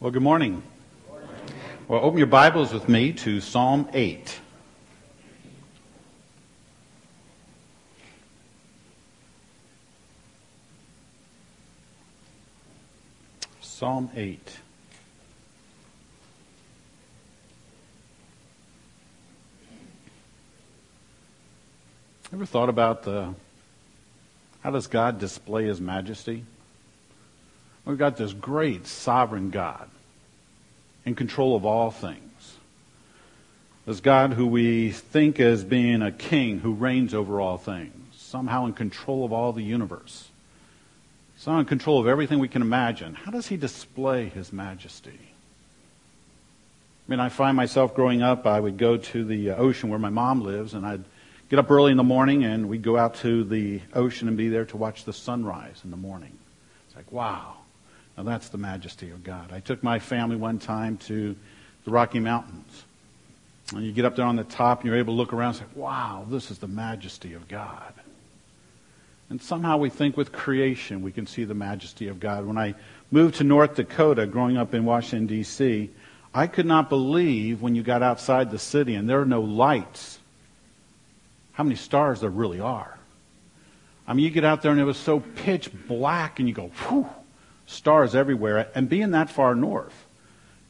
Well, good morning. Well, open your Bibles with me to Psalm 8. Psalm 8. Ever thought about the, how does God display his majesty? We've got this great sovereign God in control of all things. This God who we think as being a king who reigns over all things, somehow in control of all the universe, somehow in control of everything we can imagine. How does he display his majesty? I mean, I find myself growing up, I would go to the ocean where my mom lives, and I'd get up early in the morning and we'd go out to the ocean and be there to watch the sunrise in the morning. It's like, wow. Now that's the majesty of God. I took my family one time to the Rocky Mountains. And you get up there on the top and you're able to look around and say, wow, this is the majesty of God. And somehow we think with creation we can see the majesty of God. When I moved to North Dakota, growing up in Washington, D.C., I could not believe when you got outside the city and there are no lights, how many stars there really are. I mean, you get out there and it was so pitch black and you go, whew, stars everywhere. And being that far north,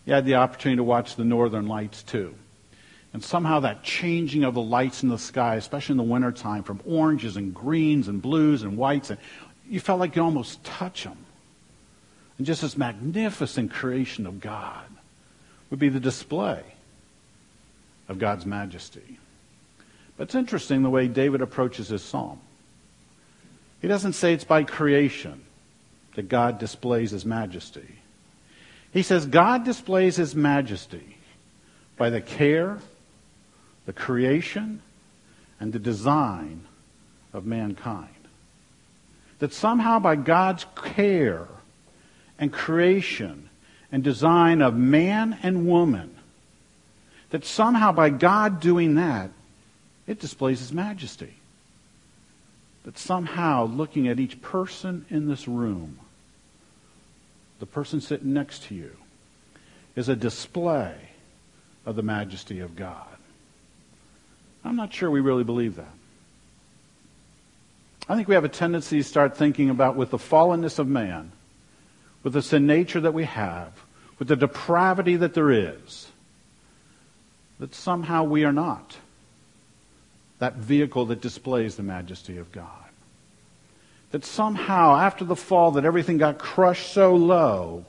you had the opportunity to watch the northern lights too. And somehow that changing of the lights in the sky, especially in the wintertime, from oranges and greens and blues and whites, and you felt like you almost touch them. And just this magnificent creation of God would be the display of God's majesty. But it's interesting the way David approaches his psalm. He doesn't say it's by creation that God displays his majesty. He says God displays his majesty by the care, the creation, and the design of mankind. That somehow by God's care and creation and design of man and woman, that somehow by God doing that, it displays his majesty. That somehow looking at each person in this room, the person sitting next to you, is a display of the majesty of God. I'm not sure we really believe that. I think we have a tendency to start thinking about with the fallenness of man, with the sin nature that we have, with the depravity that there is, that somehow we are not that vehicle that displays the majesty of God that somehow after the fall that everything got crushed so low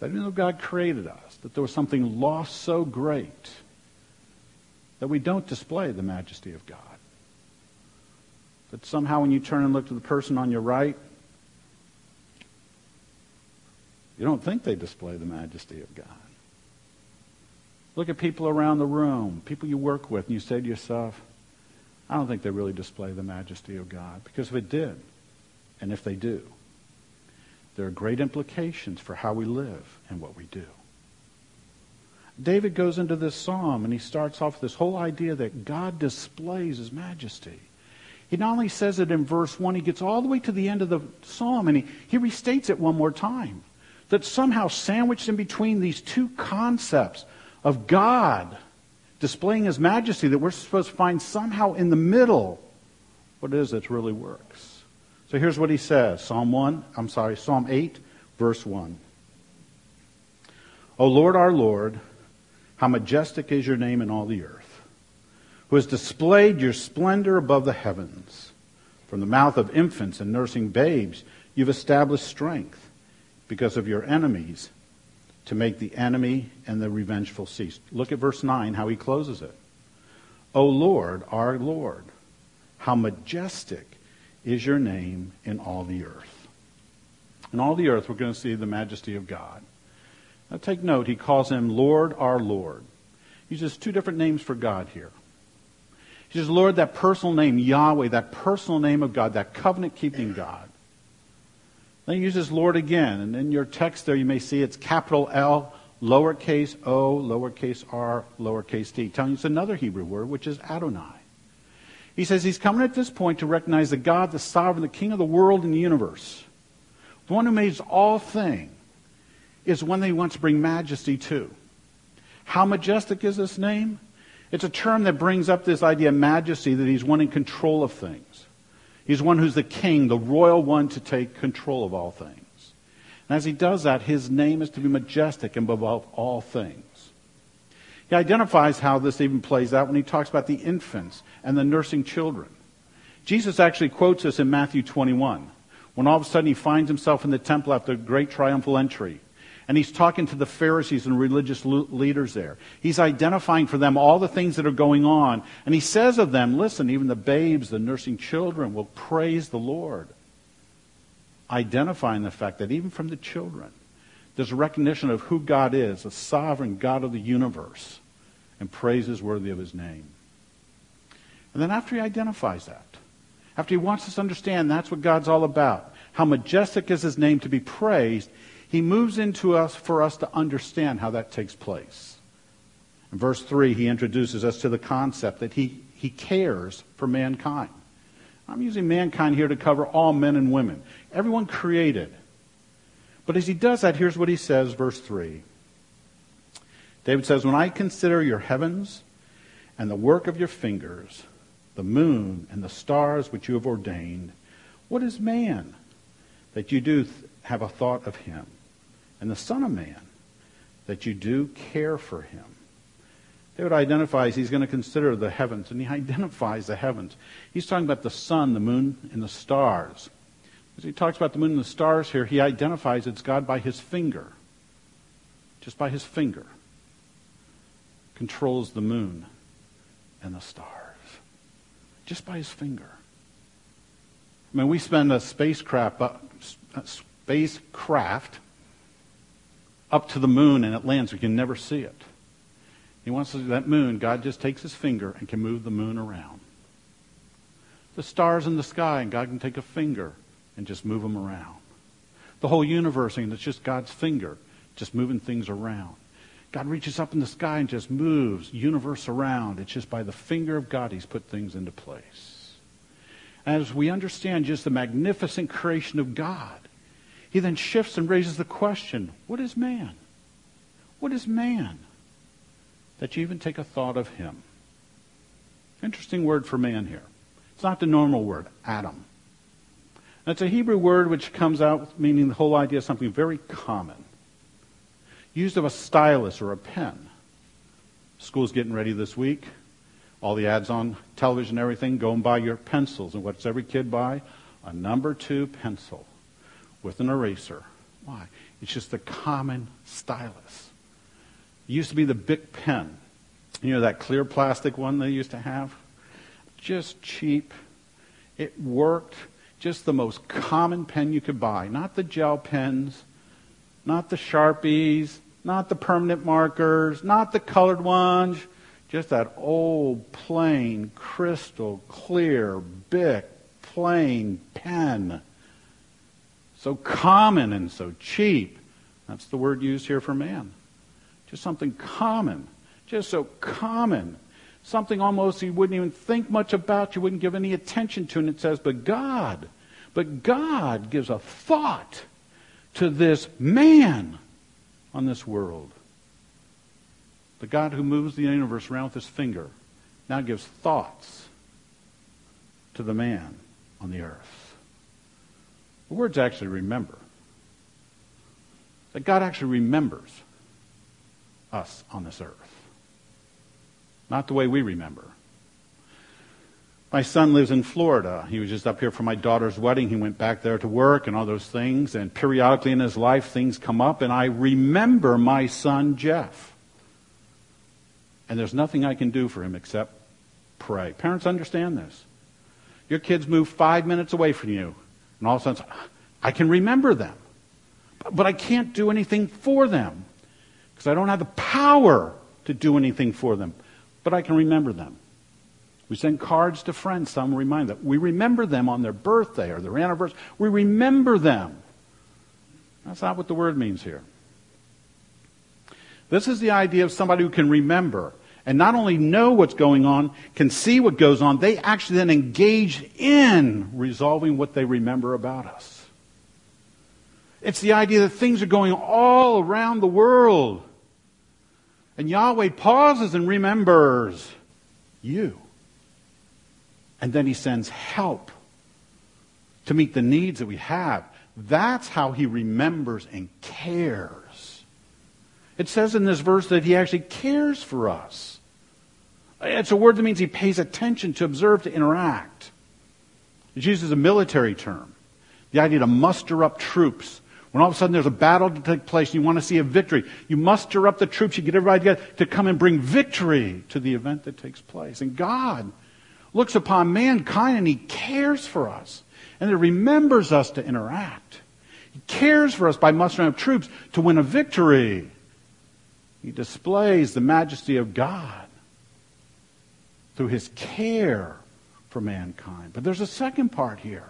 that even though God created us, that there was something lost so great that we don't display the majesty of God. That somehow when you turn and look to the person on your right, you don't think they display the majesty of God. Look at people around the room, people you work with, and you say to yourself, I don't think they really display the majesty of God. Because if it did, and if they do, there are great implications for how we live and what we do. David goes into this psalm and he starts off with this whole idea that God displays his majesty. He not only says it in verse 1, he gets all the way to the end of the psalm and he, he restates it one more time. That somehow sandwiched in between these two concepts of God displaying his majesty, that we're supposed to find somehow in the middle what it is that really works. So here's what he says Psalm 1, I'm sorry, Psalm 8, verse 1. O Lord our Lord, how majestic is your name in all the earth, who has displayed your splendor above the heavens. From the mouth of infants and nursing babes, you've established strength because of your enemies to make the enemy and the revengeful cease. Look at verse 9, how he closes it. O Lord, our Lord, how majestic is your name in all the earth. In all the earth, we're going to see the majesty of God. Now take note, he calls him Lord our Lord. He uses two different names for God here. He says, Lord, that personal name, Yahweh, that personal name of God, that covenant keeping God. Then he uses Lord again, and in your text there you may see it's capital L, lowercase o, lowercase r, lowercase t, telling you it's another Hebrew word, which is Adonai. He says he's coming at this point to recognize that God, the sovereign, the king of the world and the universe, the one who made all things, is one that he wants to bring majesty to. How majestic is this name? It's a term that brings up this idea of majesty, that he's one in control of things. He's one who's the king, the royal one to take control of all things. And as he does that, his name is to be majestic and above all things. He identifies how this even plays out when he talks about the infants and the nursing children. Jesus actually quotes this in Matthew 21, when all of a sudden he finds himself in the temple after a great triumphal entry. And he's talking to the Pharisees and religious leaders there. He's identifying for them all the things that are going on. And he says of them, listen, even the babes, the nursing children will praise the Lord. Identifying the fact that even from the children, there's a recognition of who God is, a sovereign God of the universe, and praise is worthy of his name. And then after he identifies that, after he wants us to understand that's what God's all about, how majestic is his name to be praised, he moves into us for us to understand how that takes place. In verse 3, he introduces us to the concept that he, he cares for mankind. I'm using mankind here to cover all men and women, everyone created. But as he does that, here's what he says, verse 3. David says, When I consider your heavens and the work of your fingers, the moon and the stars which you have ordained, what is man that you do have a thought of him? and the Son of Man, that you do care for him. David identifies he's going to consider the heavens, and he identifies the heavens. He's talking about the sun, the moon, and the stars. As he talks about the moon and the stars here, he identifies it's God by his finger. Just by his finger. Controls the moon and the stars. Just by his finger. I mean, we spend a spacecraft, uh, a uh, spacecraft up to the moon and it lands. We can never see it. He wants to see that moon. God just takes his finger and can move the moon around. The stars in the sky, and God can take a finger and just move them around. The whole universe, and it's just God's finger just moving things around. God reaches up in the sky and just moves universe around. It's just by the finger of God he's put things into place. As we understand just the magnificent creation of God, he then shifts and raises the question what is man? What is man? That you even take a thought of him. Interesting word for man here. It's not the normal word, Adam. That's a Hebrew word which comes out meaning the whole idea of something very common. Used of a stylus or a pen. School's getting ready this week. All the ads on television everything, go and buy your pencils. And what's every kid buy? A number two pencil with an eraser. Why? It's just a common stylus. It used to be the Bic pen. You know that clear plastic one they used to have? Just cheap. It worked. Just the most common pen you could buy. Not the gel pens, not the Sharpies, not the permanent markers, not the colored ones. Just that old, plain, crystal, clear, Bic, plain pen so common and so cheap. That's the word used here for man. Just something common. Just so common. Something almost you wouldn't even think much about, you wouldn't give any attention to. And it says, but God, but God gives a thought to this man on this world. The God who moves the universe around with his finger now gives thoughts to the man on the earth. The word's actually remember. That God actually remembers us on this earth. Not the way we remember. My son lives in Florida. He was just up here for my daughter's wedding. He went back there to work and all those things. And periodically in his life, things come up. And I remember my son, Jeff. And there's nothing I can do for him except pray. Parents understand this. Your kids move five minutes away from you. And all of a sudden, I can remember them. But I can't do anything for them because I don't have the power to do anything for them. But I can remember them. We send cards to friends, some remind them. We remember them on their birthday or their anniversary. We remember them. That's not what the word means here. This is the idea of somebody who can remember and not only know what's going on, can see what goes on, they actually then engage in resolving what they remember about us. It's the idea that things are going all around the world. And Yahweh pauses and remembers you. And then he sends help to meet the needs that we have. That's how he remembers and cares. It says in this verse that he actually cares for us. It's a word that means he pays attention to observe, to interact. It uses a military term. The idea to muster up troops. When all of a sudden there's a battle to take place and you want to see a victory, you muster up the troops, you get everybody together to come and bring victory to the event that takes place. And God looks upon mankind and he cares for us. And he remembers us to interact. He cares for us by mustering up troops to win a victory. He displays the majesty of God through his care for mankind. But there's a second part here.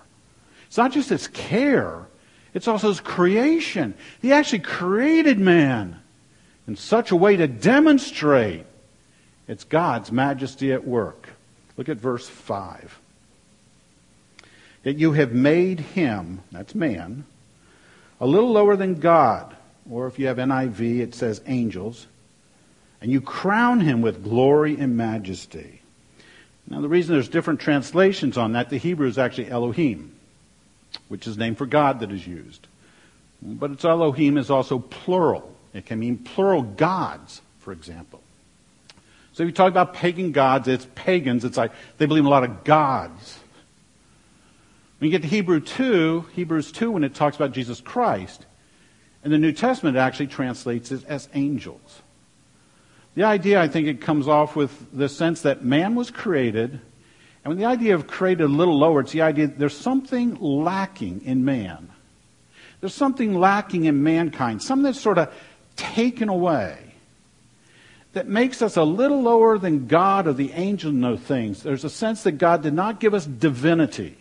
It's not just his care, it's also his creation. He actually created man in such a way to demonstrate it's God's majesty at work. Look at verse 5. That you have made him, that's man, a little lower than God. Or if you have NIV, it says angels. And you crown him with glory and majesty. Now, the reason there's different translations on that, the Hebrew is actually Elohim, which is name for God that is used. But it's Elohim is also plural. It can mean plural gods, for example. So if you talk about pagan gods, it's pagans. It's like they believe in a lot of gods. When you get to Hebrew 2, Hebrews 2, when it talks about Jesus Christ, in the New Testament, it actually translates it as angels. The idea, I think, it comes off with the sense that man was created, and when the idea of created a little lower, it's the idea that there's something lacking in man. There's something lacking in mankind, something that's sort of taken away that makes us a little lower than God or the angels know things. There's a sense that God did not give us divinity,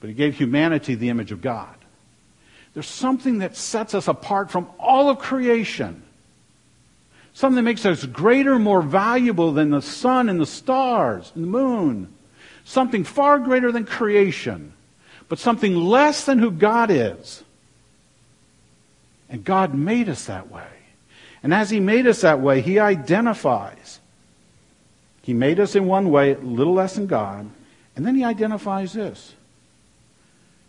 but He gave humanity the image of God. There's something that sets us apart from all of creation. Something that makes us greater, more valuable than the sun and the stars and the moon. Something far greater than creation, but something less than who God is. And God made us that way. And as He made us that way, He identifies. He made us in one way, little less than God, and then He identifies this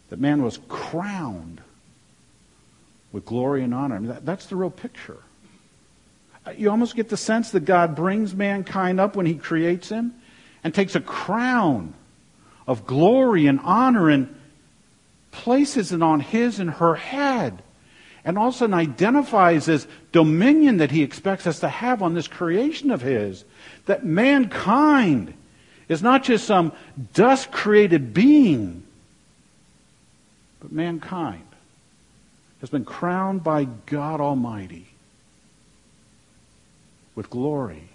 that man was crowned with glory and honor. I mean, that, that's the real picture. Uh, you almost get the sense that God brings mankind up when He creates him and takes a crown of glory and honor and places it on his and her head and also identifies this dominion that he expects us to have on this creation of his. That mankind is not just some dust created being, but mankind has been crowned by God Almighty with glory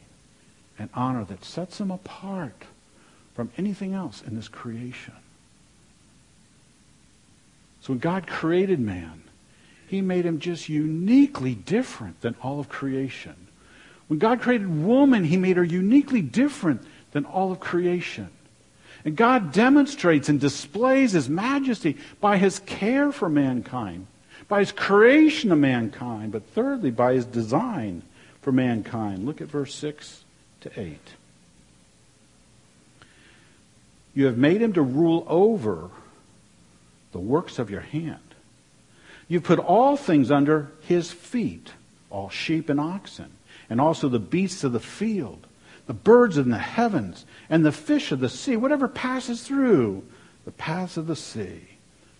and honor that sets him apart from anything else in this creation. So when God created man, he made him just uniquely different than all of creation. When God created woman, he made her uniquely different than all of creation. And God demonstrates and displays his majesty by his care for mankind, by his creation of mankind, but thirdly, by his design for mankind. Look at verse 6 to 8. You have made him to rule over the works of your hand. You've put all things under his feet, all sheep and oxen, and also the beasts of the field, the birds in the heavens, and the fish of the sea, whatever passes through the paths of the sea.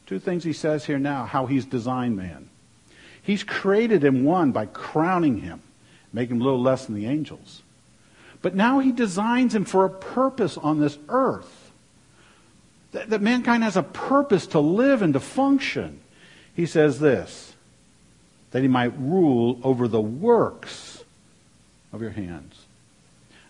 Two things he says here now how he's designed man. He's created him, one, by crowning him, making him a little less than the angels. But now he designs him for a purpose on this earth. That, that mankind has a purpose to live and to function. He says this that he might rule over the works of your hands.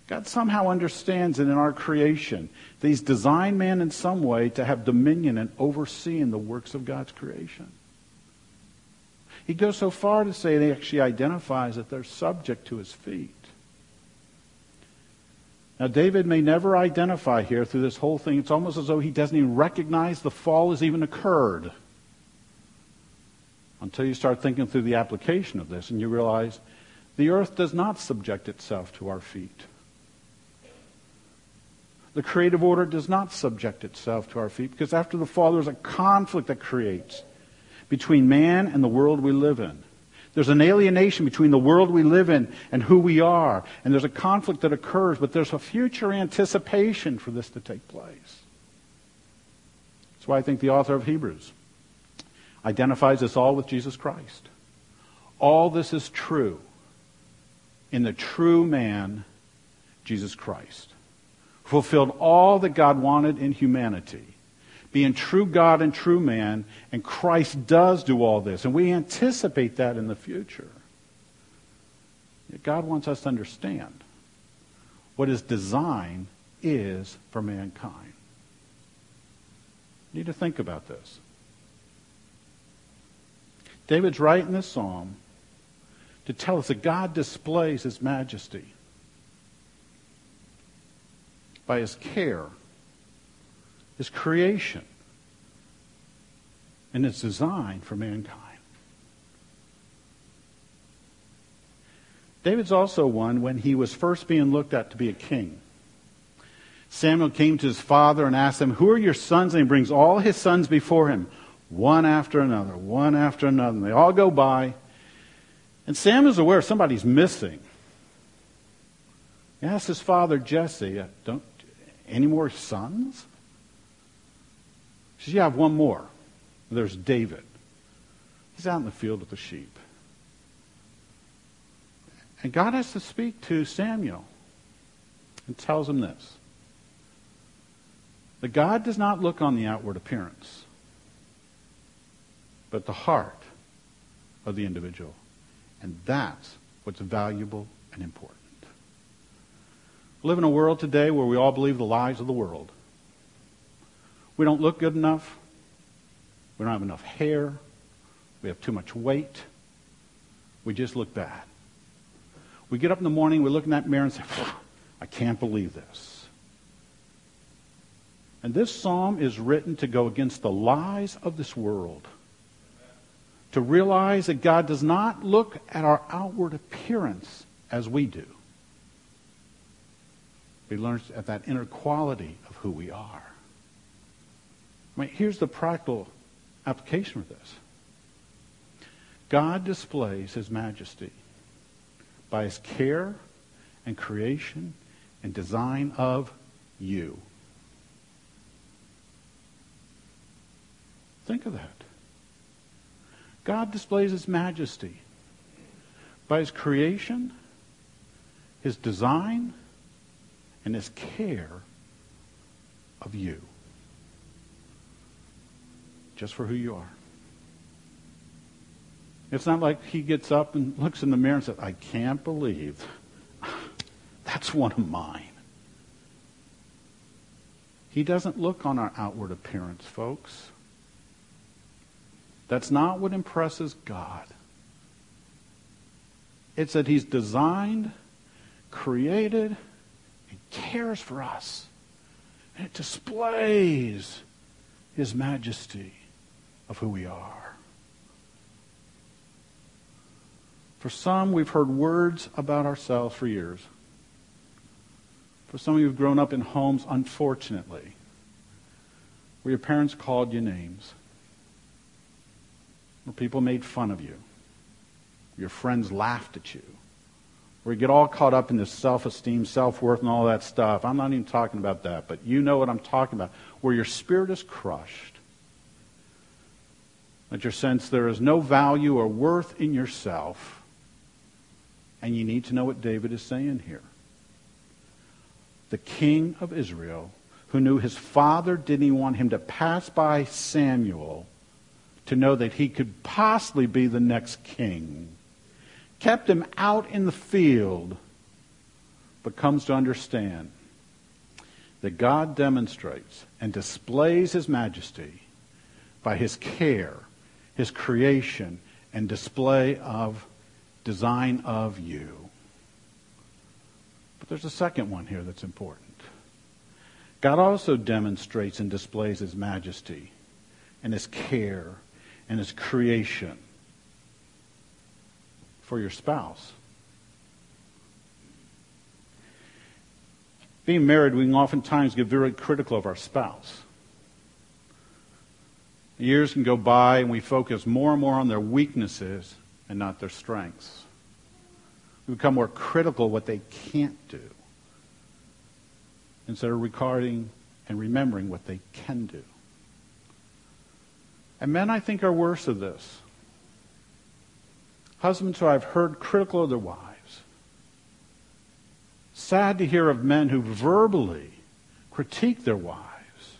God somehow understands that in our creation that He's designed man in some way to have dominion and overseeing the works of God's creation. He goes so far to say that he actually identifies that they're subject to his feet. Now, David may never identify here through this whole thing. It's almost as though he doesn't even recognize the fall has even occurred. Until you start thinking through the application of this and you realize the earth does not subject itself to our feet. The creative order does not subject itself to our feet because after the fall, there's a conflict that creates between man and the world we live in. There's an alienation between the world we live in and who we are. And there's a conflict that occurs, but there's a future anticipation for this to take place. That's why I think the author of Hebrews identifies us all with Jesus Christ. All this is true in the true man, Jesus Christ fulfilled all that God wanted in humanity, being true God and true man, and Christ does do all this, and we anticipate that in the future. Yet God wants us to understand what his design is for mankind. You need to think about this. David's writing this psalm to tell us that God displays his majesty by his care, his creation, and its design for mankind. David's also one when he was first being looked at to be a king. Samuel came to his father and asked him, Who are your sons? And he brings all his sons before him, one after another, one after another. And they all go by. And Sam is aware somebody's missing. He asks his father, Jesse, uh, don't, any more sons? She says, Yeah, I have one more. There's David. He's out in the field with the sheep. And God has to speak to Samuel and tells him this that God does not look on the outward appearance, but the heart of the individual. And that's what's valuable and important. We live in a world today where we all believe the lies of the world. We don't look good enough. We don't have enough hair. We have too much weight. We just look bad. We get up in the morning, we look in that mirror and say, I can't believe this. And this psalm is written to go against the lies of this world. To realize that God does not look at our outward appearance as we do. We learn at that inner quality of who we are. I mean, here's the practical application of this. God displays his majesty by his care and creation and design of you. Think of that. God displays his majesty by his creation, his design, and his care of you. Just for who you are. It's not like he gets up and looks in the mirror and says, I can't believe that's one of mine. He doesn't look on our outward appearance, folks. That's not what impresses God. It's that He's designed, created, and cares for us. And it displays his majesty of who we are. For some, we've heard words about ourselves for years. For some of you who've grown up in homes, unfortunately, where your parents called you names, where people made fun of you, your friends laughed at you, where you get all caught up in this self-esteem, self-worth, and all that stuff. I'm not even talking about that, but you know what I'm talking about. Where your spirit is crushed. That your sense there is no value or worth in yourself. And you need to know what David is saying here. The king of Israel, who knew his father didn't want him to pass by Samuel to know that he could possibly be the next king kept him out in the field, but comes to understand that God demonstrates and displays his majesty by his care, his creation, and display of design of you. But there's a second one here that's important. God also demonstrates and displays his majesty and his care and his creation for your spouse. Being married, we can oftentimes get very critical of our spouse. Years can go by and we focus more and more on their weaknesses and not their strengths. We become more critical of what they can't do instead of recording and remembering what they can do. And men, I think, are worse of this. Husbands who I've heard critical of their wives. Sad to hear of men who verbally critique their wives,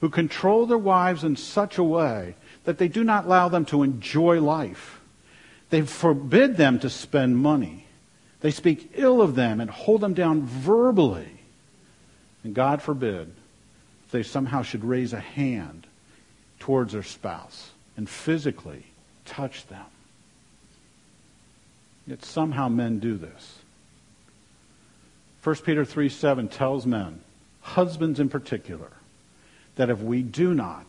who control their wives in such a way that they do not allow them to enjoy life. They forbid them to spend money. They speak ill of them and hold them down verbally. And God forbid they somehow should raise a hand towards their spouse and physically touch them. Yet somehow men do this. 1 Peter 3 7 tells men, husbands in particular, that if we do not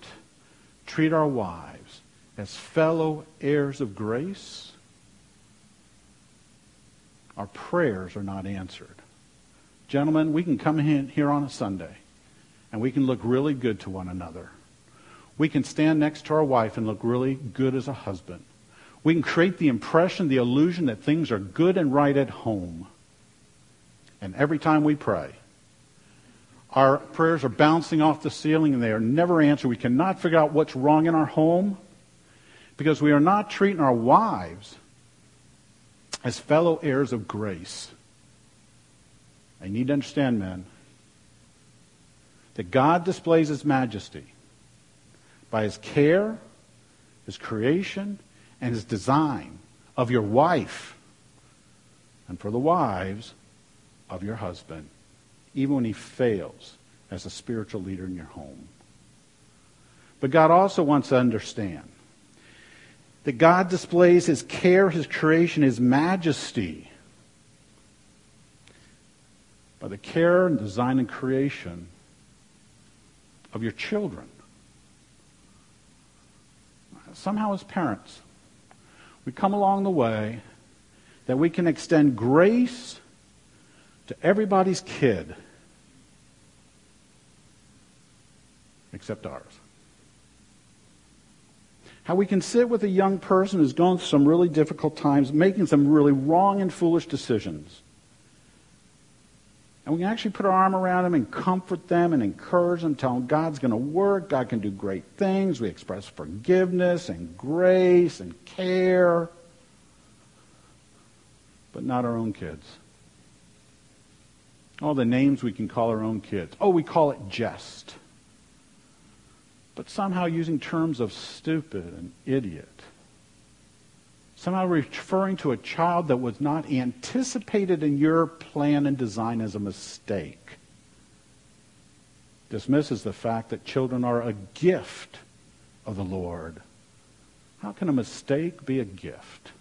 treat our wives as fellow heirs of grace, our prayers are not answered. Gentlemen, we can come in here on a Sunday and we can look really good to one another. We can stand next to our wife and look really good as a husband. We can create the impression, the illusion that things are good and right at home. And every time we pray, our prayers are bouncing off the ceiling and they are never answered. We cannot figure out what's wrong in our home because we are not treating our wives as fellow heirs of grace. I need to understand, men, that God displays his majesty by his care, his creation, and his design of your wife, and for the wives of your husband, even when he fails as a spiritual leader in your home. But God also wants to understand that God displays his care, his creation, his majesty by the care and design and creation of your children somehow as parents, we come along the way that we can extend grace to everybody's kid except ours. How we can sit with a young person who's going through some really difficult times, making some really wrong and foolish decisions and we can actually put our arm around them and comfort them and encourage them, tell them God's going to work, God can do great things. We express forgiveness and grace and care, but not our own kids. All the names we can call our own kids. Oh, we call it jest. But somehow using terms of stupid and idiot somehow referring to a child that was not anticipated in your plan and design as a mistake, dismisses the fact that children are a gift of the Lord. How can a mistake be a gift?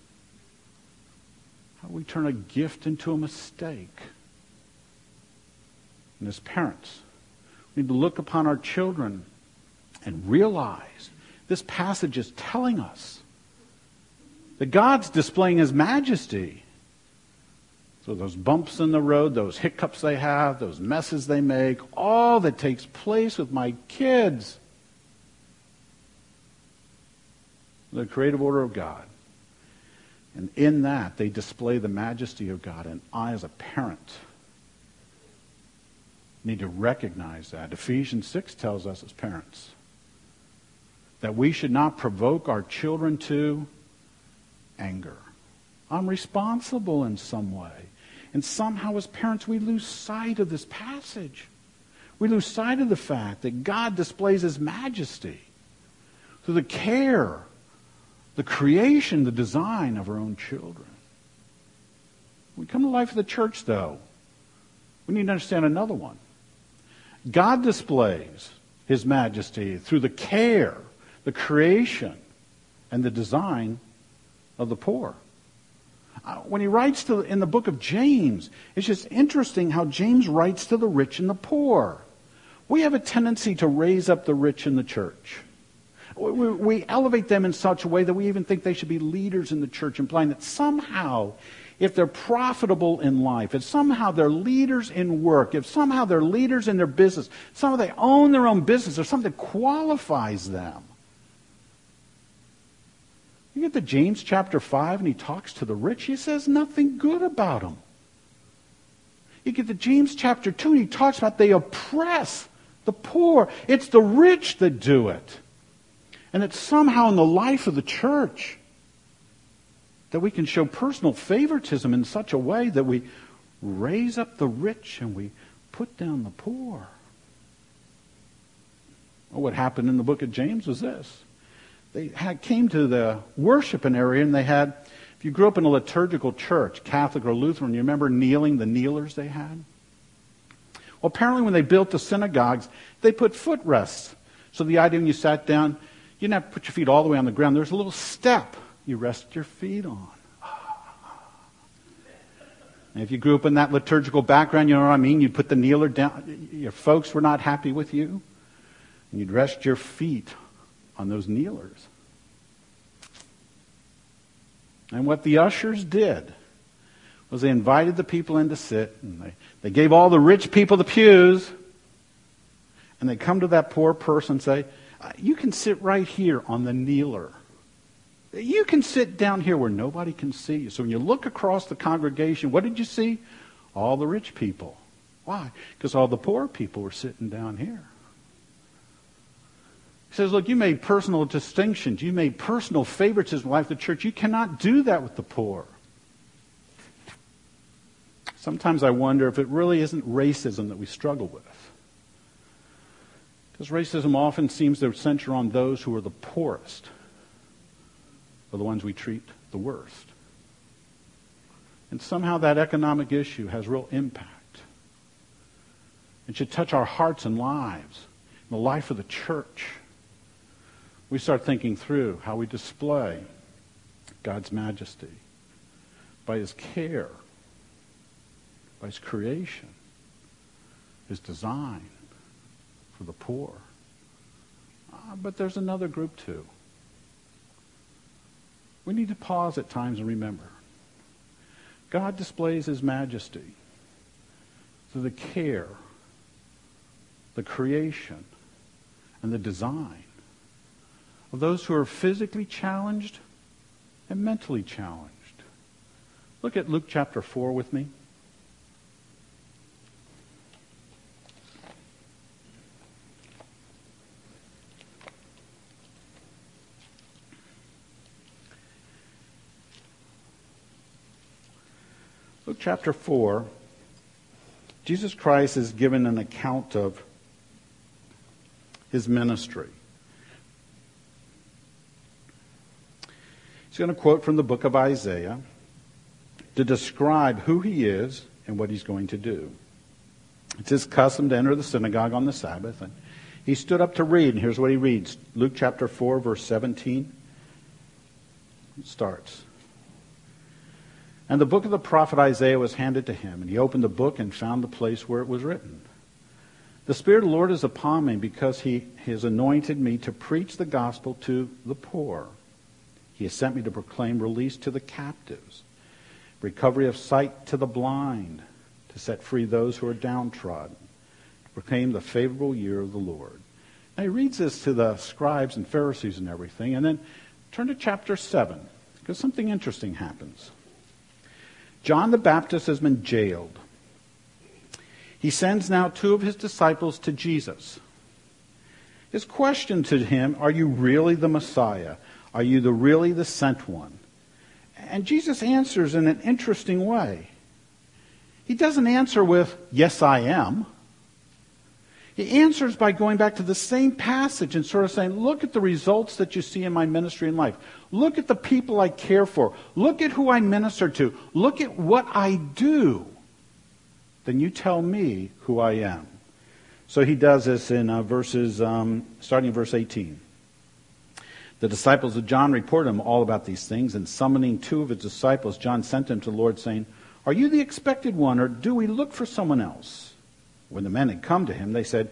How do we turn a gift into a mistake? And as parents, we need to look upon our children and realize this passage is telling us that God's displaying his majesty. So those bumps in the road, those hiccups they have, those messes they make, all that takes place with my kids. The creative order of God. And in that, they display the majesty of God. And I, as a parent, need to recognize that. Ephesians 6 tells us as parents that we should not provoke our children to anger. I'm responsible in some way. And somehow, as parents, we lose sight of this passage. We lose sight of the fact that God displays his majesty through the care, the creation, the design of our own children. When we come to life of the church, though, we need to understand another one. God displays his majesty through the care, the creation, and the design of the poor. Uh, when he writes to, in the book of James, it's just interesting how James writes to the rich and the poor. We have a tendency to raise up the rich in the church. we, we elevate them in such a way that we even think they should be leaders in the church, implying that somehow, if they're profitable in life, if somehow they're leaders in work, if somehow they're leaders in their business, somehow they own their own business, or something that qualifies them. You get to James chapter 5 and he talks to the rich, he says nothing good about them. You get to James chapter 2 and he talks about they oppress the poor. It's the rich that do it. And it's somehow in the life of the church that we can show personal favoritism in such a way that we raise up the rich and we put down the poor. Well, what happened in the book of James was this. They had, came to the worshiping area and they had, if you grew up in a liturgical church, Catholic or Lutheran, you remember kneeling, the kneelers they had? Well, apparently when they built the synagogues, they put footrests. So the idea when you sat down, you didn't have to put your feet all the way on the ground. There's a little step you rest your feet on. And if you grew up in that liturgical background, you know what I mean? You'd put the kneeler down. Your folks were not happy with you. And you'd rest your feet on those kneelers. And what the ushers did was they invited the people in to sit, and they, they gave all the rich people the pews, and they come to that poor person and say, uh, You can sit right here on the kneeler. You can sit down here where nobody can see you. So when you look across the congregation, what did you see? All the rich people. Why? Because all the poor people were sitting down here. He says, Look, you made personal distinctions. You made personal favoritism in life of the church. You cannot do that with the poor. Sometimes I wonder if it really isn't racism that we struggle with. Because racism often seems to center on those who are the poorest, or the ones we treat the worst. And somehow that economic issue has real impact. It should touch our hearts and lives, the life of the church. We start thinking through how we display God's majesty by his care by his creation, his design for the poor. Uh, but there's another group too. We need to pause at times and remember. God displays his majesty through the care, the creation, and the design of those who are physically challenged and mentally challenged. Look at Luke chapter 4 with me. Luke chapter 4, Jesus Christ is given an account of his ministry. Going to quote from the book of Isaiah to describe who he is and what he's going to do. It's his custom to enter the synagogue on the Sabbath, and he stood up to read, and here's what he reads Luke chapter 4, verse 17. It starts. And the book of the prophet Isaiah was handed to him, and he opened the book and found the place where it was written. The Spirit of the Lord is upon me because he has anointed me to preach the gospel to the poor. He has sent me to proclaim release to the captives, recovery of sight to the blind, to set free those who are downtrodden, to proclaim the favorable year of the Lord. Now he reads this to the scribes and Pharisees and everything, and then turn to chapter 7, because something interesting happens. John the Baptist has been jailed. He sends now two of his disciples to Jesus. His question to him, Are you really the Messiah? Are you the, really the sent one? And Jesus answers in an interesting way. He doesn't answer with, Yes, I am. He answers by going back to the same passage and sort of saying, Look at the results that you see in my ministry and life. Look at the people I care for. Look at who I minister to. Look at what I do. Then you tell me who I am. So he does this in uh, verses, um, starting in verse 18. The disciples of John reported him all about these things, and summoning two of his disciples, John sent them to the Lord, saying, Are you the expected one, or do we look for someone else? When the men had come to him, they said,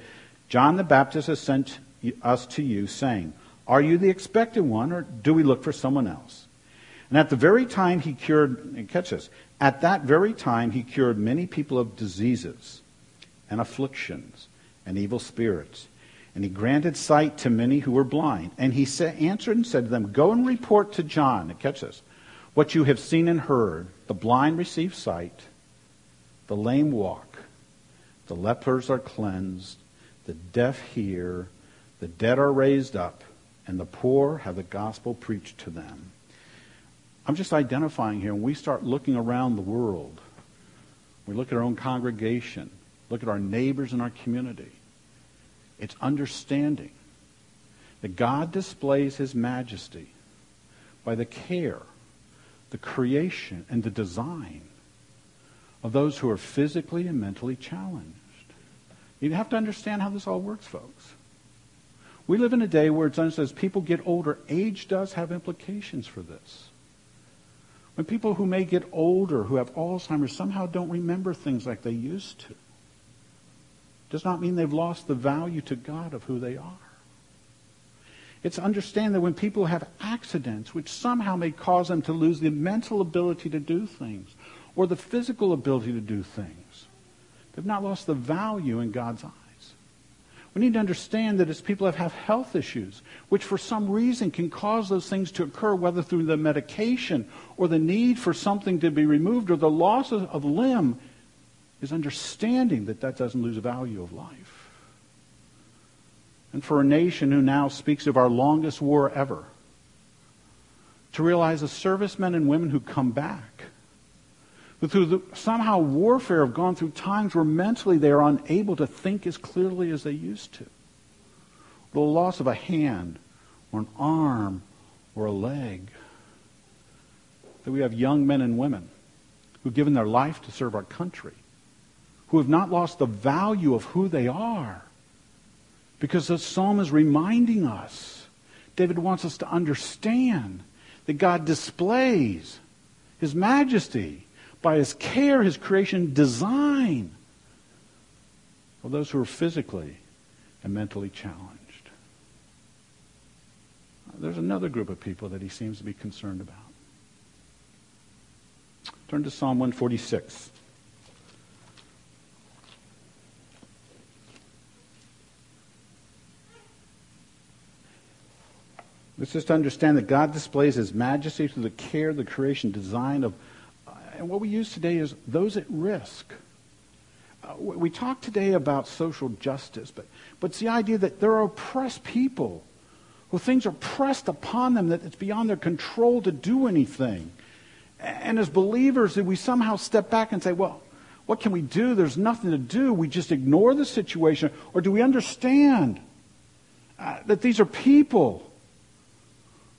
John the Baptist has sent us to you, saying, Are you the expected one, or do we look for someone else? And at the very time he cured, and catch this, at that very time he cured many people of diseases and afflictions and evil spirits. And he granted sight to many who were blind. And he answered and said to them, Go and report to John, and catch this, what you have seen and heard. The blind receive sight, the lame walk, the lepers are cleansed, the deaf hear, the dead are raised up and the poor have the gospel preached to them. I'm just identifying here, when we start looking around the world, we look at our own congregation, look at our neighbors in our community, it's understanding that God displays his majesty by the care, the creation, and the design of those who are physically and mentally challenged. You have to understand how this all works, folks. We live in a day where it's understood as people get older, age does have implications for this. When people who may get older, who have Alzheimer's, somehow don't remember things like they used to, does not mean they've lost the value to God of who they are. It's understand that when people have accidents, which somehow may cause them to lose the mental ability to do things, or the physical ability to do things, they've not lost the value in God's eyes. We need to understand that as people have, health issues, which for some reason can cause those things to occur, whether through the medication or the need for something to be removed or the loss of limb, is understanding that that doesn't lose value of life. And for a nation who now speaks of our longest war ever, to realize the servicemen and women who come back who through the, somehow warfare have gone through times where mentally they are unable to think as clearly as they used to. The loss of a hand or an arm or a leg. That we have young men and women who've given their life to serve our country, who have not lost the value of who they are. Because the psalm is reminding us, David wants us to understand that God displays his majesty by his care, his creation design for those who are physically and mentally challenged. There's another group of people that he seems to be concerned about. Turn to Psalm 146. Let's just understand that God displays his majesty through the care, the creation, design of and what we use today is those at risk. Uh, we talk today about social justice, but, but it's the idea that there are oppressed people who things are pressed upon them that it's beyond their control to do anything. And as believers, we somehow step back and say, well, what can we do? There's nothing to do. We just ignore the situation. Or do we understand uh, that these are people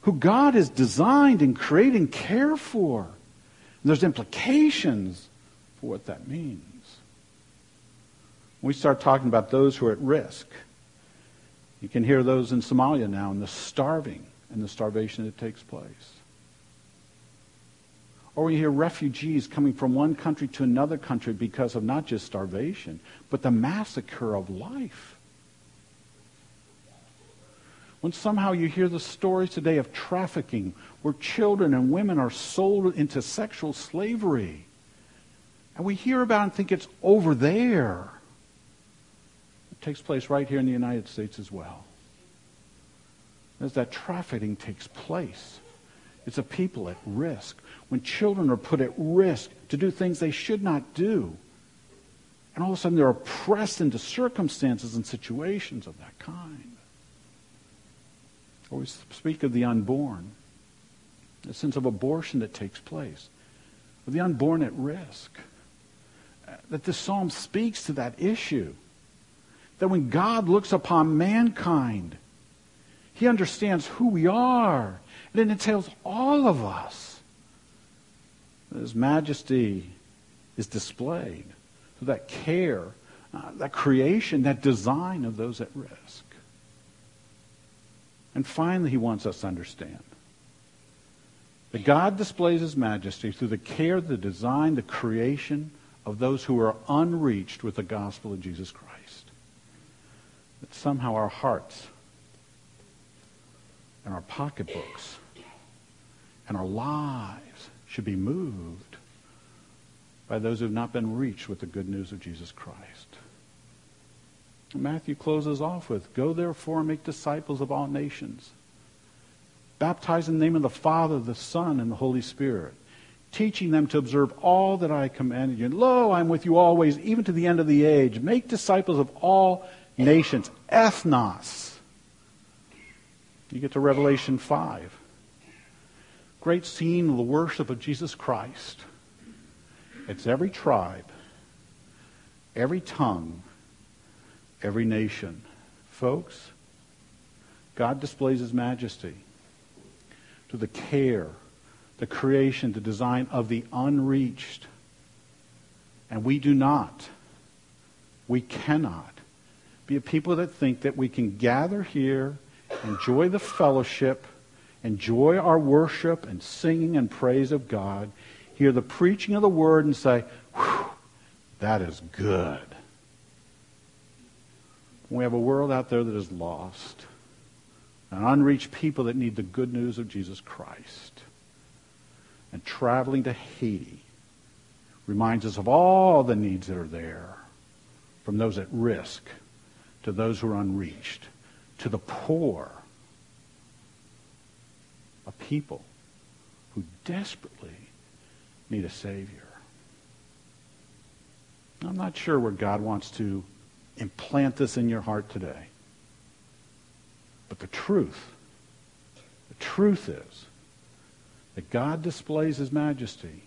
who God has designed and created and care for? And there's implications for what that means. When we start talking about those who are at risk, you can hear those in Somalia now and the starving and the starvation that takes place. Or we hear refugees coming from one country to another country because of not just starvation, but the massacre of life. When somehow you hear the stories today of trafficking, where children and women are sold into sexual slavery, and we hear about it and think it's over there, it takes place right here in the United States as well. As that trafficking takes place, it's a people at risk. When children are put at risk to do things they should not do, and all of a sudden they're oppressed into circumstances and situations of that kind. Or we speak of the unborn, the sense of abortion that takes place, of the unborn at risk. That this psalm speaks to that issue. That when God looks upon mankind, he understands who we are. And it entails all of us. His majesty is displayed through that care, uh, that creation, that design of those at risk. And finally, he wants us to understand that God displays his majesty through the care, the design, the creation of those who are unreached with the gospel of Jesus Christ. That somehow our hearts and our pocketbooks and our lives should be moved by those who have not been reached with the good news of Jesus Christ. Matthew closes off with, Go therefore and make disciples of all nations. Baptize in the name of the Father, the Son, and the Holy Spirit, teaching them to observe all that I commanded you. And lo, I'm with you always, even to the end of the age. Make disciples of all nations. Ethnos. You get to Revelation 5. Great scene of the worship of Jesus Christ. It's every tribe, every tongue, every nation. Folks, God displays his majesty to the care, the creation, the design of the unreached. And we do not, we cannot be a people that think that we can gather here, enjoy the fellowship, enjoy our worship and singing and praise of God, hear the preaching of the word and say, that is good. We have a world out there that is lost, and unreached people that need the good news of Jesus Christ. And traveling to Haiti reminds us of all the needs that are there, from those at risk to those who are unreached, to the poor, a people who desperately need a Savior. I'm not sure where God wants to implant this in your heart today. But the truth, the truth is that God displays his majesty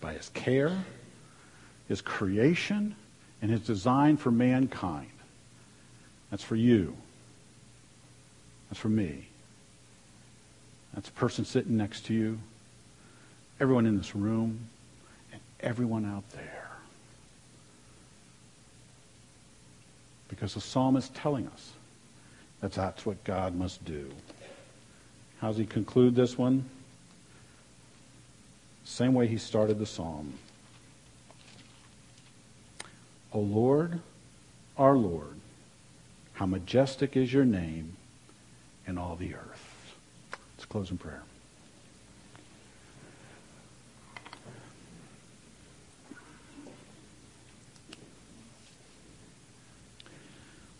by his care, his creation, and his design for mankind. That's for you. That's for me. That's a person sitting next to you, everyone in this room, and everyone out there. Because the psalm is telling us that that's what God must do. How does he conclude this one? Same way he started the psalm. O Lord, our Lord, how majestic is your name in all the earth. Let's close in prayer.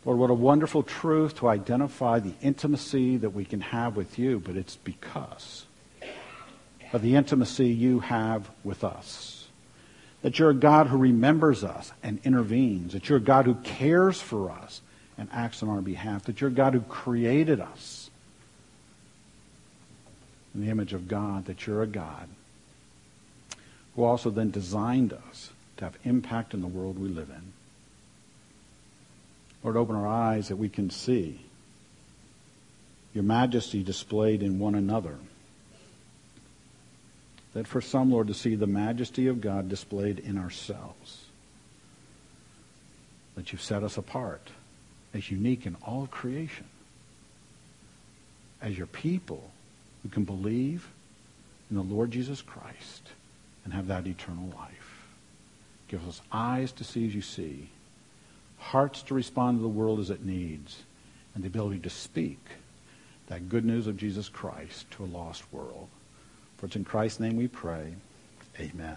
Lord, what a wonderful truth to identify the intimacy that we can have with you, but it's because of the intimacy you have with us. That you're a God who remembers us and intervenes. That you're a God who cares for us and acts on our behalf. That you're a God who created us in the image of God. That you're a God who also then designed us to have impact in the world we live in. Lord, open our eyes that we can see your majesty displayed in one another. That for some, Lord, to see the majesty of God displayed in ourselves. That you've set us apart as unique in all creation. As your people who can believe in the Lord Jesus Christ and have that eternal life. Give us eyes to see as you see hearts to respond to the world as it needs, and the ability to speak that good news of Jesus Christ to a lost world. For it's in Christ's name we pray. Amen.